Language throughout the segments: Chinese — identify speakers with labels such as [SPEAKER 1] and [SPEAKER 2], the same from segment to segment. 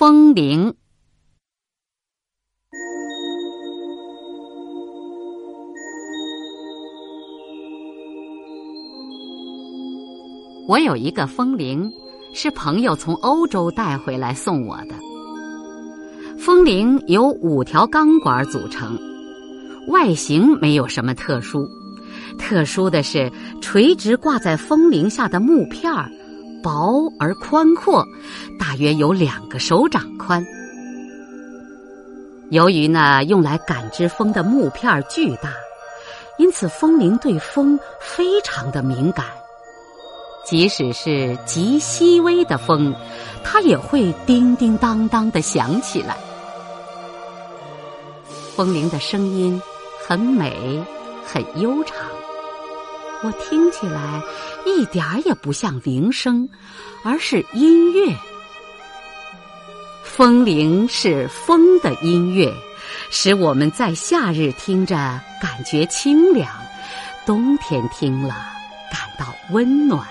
[SPEAKER 1] 风铃。我有一个风铃，是朋友从欧洲带回来送我的。风铃由五条钢管组成，外形没有什么特殊，特殊的是垂直挂在风铃下的木片儿。薄而宽阔，大约有两个手掌宽。由于呢用来感知风的木片巨大，因此风铃对风非常的敏感。即使是极细微的风，它也会叮叮当当的响起来。风铃的声音很美，很悠长。我听起来一点儿也不像铃声，而是音乐。风铃是风的音乐，使我们在夏日听着感觉清凉，冬天听了感到温暖。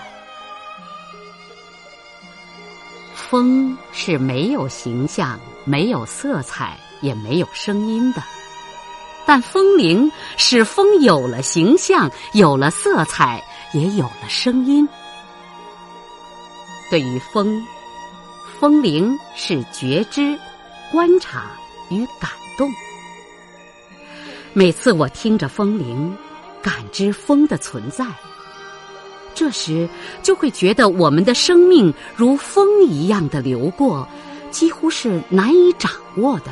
[SPEAKER 1] 风是没有形象、没有色彩、也没有声音的。但风铃使风有了形象，有了色彩，也有了声音。对于风，风铃是觉知、观察与感动。每次我听着风铃，感知风的存在，这时就会觉得我们的生命如风一样的流过，几乎是难以掌握的。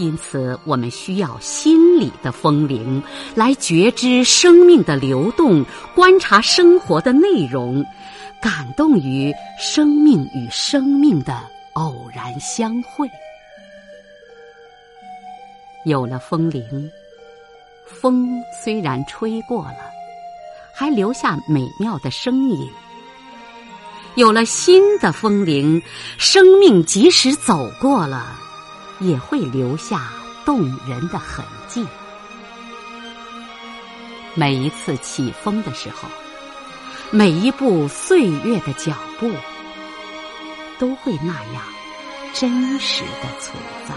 [SPEAKER 1] 因此，我们需要心理的风铃来觉知生命的流动，观察生活的内容，感动于生命与生命的偶然相会。有了风铃，风虽然吹过了，还留下美妙的声音。有了新的风铃，生命即使走过了。也会留下动人的痕迹。每一次起风的时候，每一步岁月的脚步，都会那样真实的存在。